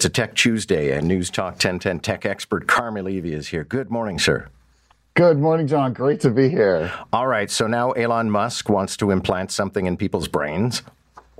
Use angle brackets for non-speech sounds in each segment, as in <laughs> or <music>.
It's a Tech Tuesday, and News Talk 1010 tech expert Carmi Levy is here. Good morning, sir. Good morning, John. Great to be here. All right, so now Elon Musk wants to implant something in people's brains.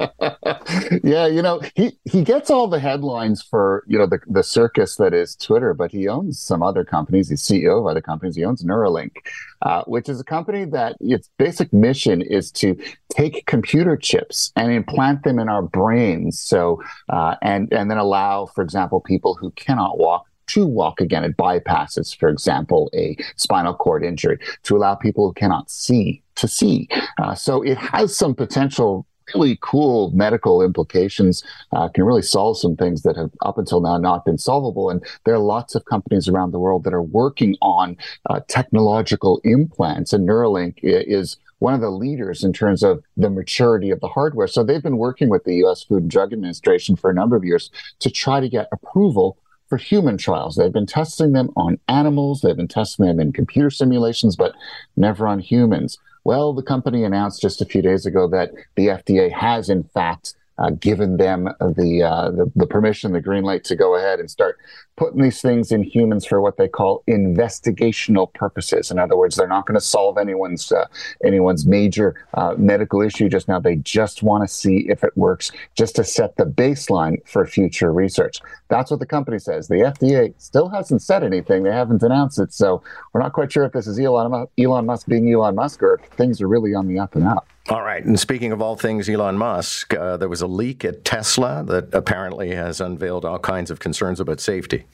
<laughs> yeah, you know, he, he gets all the headlines for, you know, the, the circus that is Twitter, but he owns some other companies. He's CEO of other companies. He owns Neuralink, uh, which is a company that its basic mission is to take computer chips and implant them in our brains. So, uh, and, and then allow, for example, people who cannot walk to walk again. It bypasses, for example, a spinal cord injury to allow people who cannot see to see. Uh, so it has some potential really cool medical implications, uh, can really solve some things that have up until now not been solvable. And there are lots of companies around the world that are working on uh, technological implants, and Neuralink is one of the leaders in terms of the maturity of the hardware. So they've been working with the US Food and Drug Administration for a number of years to try to get approval for human trials. They've been testing them on animals, they've been testing them in computer simulations, but never on humans. Well, the company announced just a few days ago that the FDA has, in fact, uh, given them the, uh, the, the permission, the green light to go ahead and start putting these things in humans for what they call investigational purposes. In other words, they're not going to solve anyone's uh, anyone's major uh, medical issue just now. They just want to see if it works, just to set the baseline for future research. That's what the company says. The FDA still hasn't said anything. They haven't announced it, so we're not quite sure if this is Elon Elon Musk being Elon Musk or if things are really on the up and up. All right. And speaking of all things Elon Musk, uh, there was a leak at Tesla that apparently has unveiled all kinds of concerns about safety.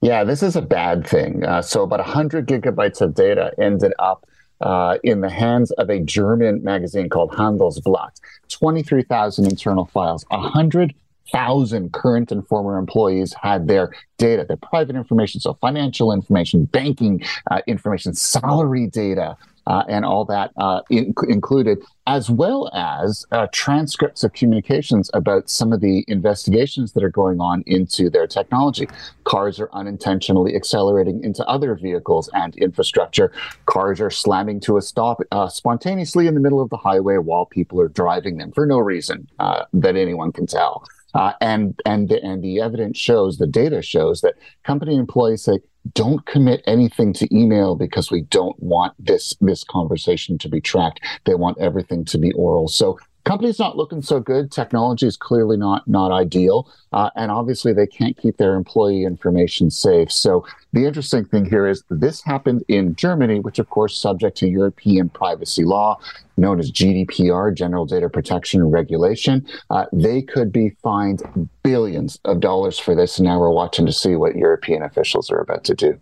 Yeah, this is a bad thing. Uh, so, about 100 gigabytes of data ended up uh, in the hands of a German magazine called Handelsblatt. 23,000 internal files, 100,000 current and former employees had their data, their private information, so financial information, banking uh, information, salary data, uh, and all that uh, in, included, as well as uh, transcripts of communications about some of the investigations that are going on into their technology. Cars are unintentionally accelerating into other vehicles and infrastructure. Cars are slamming to a stop uh, spontaneously in the middle of the highway while people are driving them for no reason uh, that anyone can tell. Uh, and and and the evidence shows, the data shows that company employees say, don't commit anything to email because we don't want this this conversation to be tracked. They want everything to be oral. So company's not looking so good. Technology is clearly not not ideal, uh, and obviously they can't keep their employee information safe. So the interesting thing here is this happened in Germany, which of course subject to European privacy law known as GDPR, General Data Protection Regulation. Uh, they could be fined billions of dollars for this. And now we're watching to see what European officials are about to do.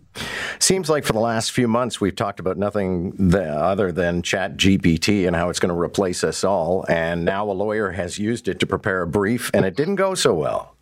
Seems like for the last few months, we've talked about nothing other than Chat GPT and how it's going to replace us all. And now a lawyer has used it to prepare a brief, and it didn't go so well.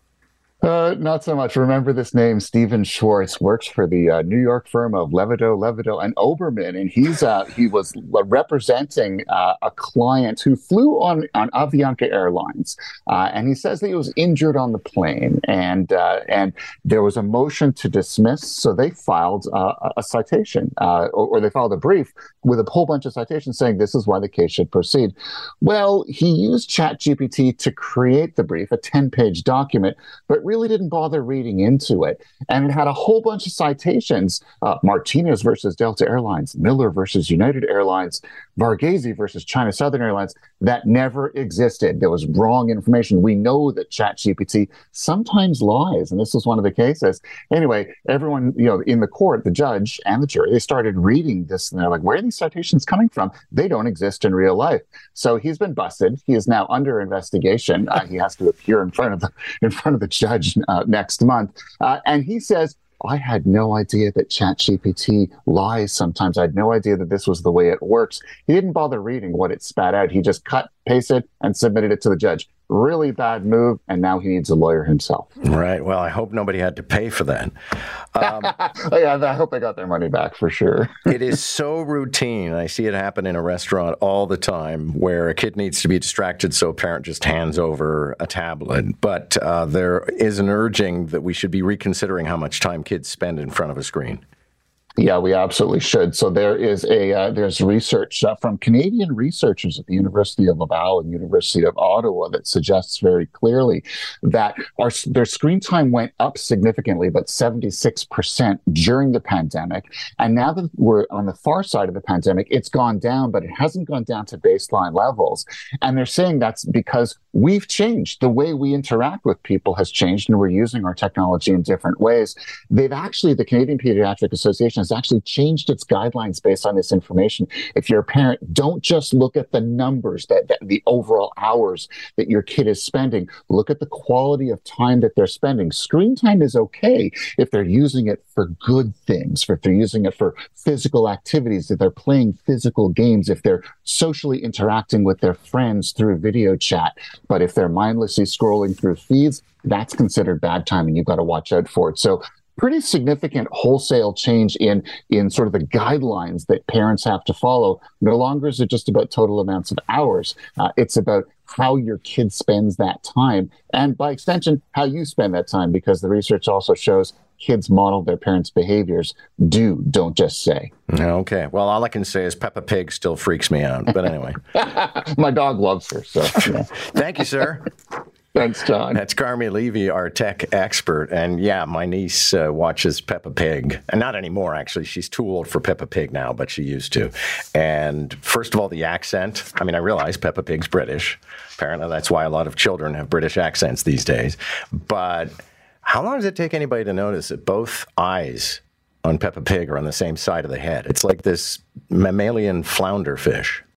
Uh, not so much. Remember this name, Stephen Schwartz works for the uh, New York firm of Levidow, Levidow, and Oberman, and he's uh, he was representing uh, a client who flew on on Avianca Airlines, uh, and he says that he was injured on the plane, and uh, and there was a motion to dismiss, so they filed a citation, or, or, they filed a brief with a whole bunch of citations saying this is why the case should proceed. Well, he used ChatGPT to create the brief, a ten page document, but really really didn't bother reading into it. And it had a whole bunch of citations uh, Martinez versus Delta Airlines, Miller versus United Airlines, Varghese versus China Southern Airlines that never existed. There was wrong information. We know that ChatGPT sometimes lies, and this was one of the cases. Anyway, everyone, you know, in the court, the judge and the jury, they started reading this and they're like, where are these citations coming from? They don't exist in real life. So he's been busted. He is now under investigation. Uh, he has to appear in front of the in front of the judge uh, next month. Uh, and he says, I had no idea that ChatGPT lies sometimes. I had no idea that this was the way it works. He didn't bother reading what it spat out. He just cut, pasted, and submitted it to the judge really bad move, and now he needs a lawyer himself. Right. Well, I hope nobody had to pay for that. Um, <laughs> yeah, I hope they got their money back for sure. <laughs> it is so routine. I see it happen in a restaurant all the time where a kid needs to be distracted, so a parent just hands over a tablet. But uh, there is an urging that we should be reconsidering how much time kids spend in front of a screen. Yeah, we absolutely should. So there is a uh, there's research uh, from Canadian researchers at the University of Laval and University of Ottawa that suggests very clearly that our their screen time went up significantly, but 76% during the pandemic. And now that we're on the far side of the pandemic, it's gone down, but it hasn't gone down to baseline levels. And they're saying that's because we've changed. The way we interact with people has changed, and we're using our technology in different ways. They've actually, the Canadian Pediatric Association has actually changed its guidelines based on this information. If you're a parent, don't just look at the numbers that, that the overall hours that your kid is spending. Look at the quality of time that they're spending. Screen time is okay if they're using it for good things, if they're using it for physical activities, if they're playing physical games, if they're socially interacting with their friends through video chat. But if they're mindlessly scrolling through feeds, that's considered bad time and you've got to watch out for it. So pretty significant wholesale change in in sort of the guidelines that parents have to follow. No longer is it just about total amounts of hours. Uh, it's about how your kid spends that time, and by extension, how you spend that time, because the research also shows kids model their parents' behaviors. Do, don't just say. Okay. Well, all I can say is Peppa Pig still freaks me out. But anyway, <laughs> my dog loves her. So, yeah. <laughs> thank you, sir. Thanks, John. That's Carmi Levy, our tech expert. And yeah, my niece uh, watches Peppa Pig. And not anymore, actually. She's too old for Peppa Pig now, but she used to. And first of all, the accent. I mean, I realize Peppa Pig's British. Apparently, that's why a lot of children have British accents these days. But how long does it take anybody to notice that both eyes on Peppa Pig are on the same side of the head? It's like this mammalian flounder fish.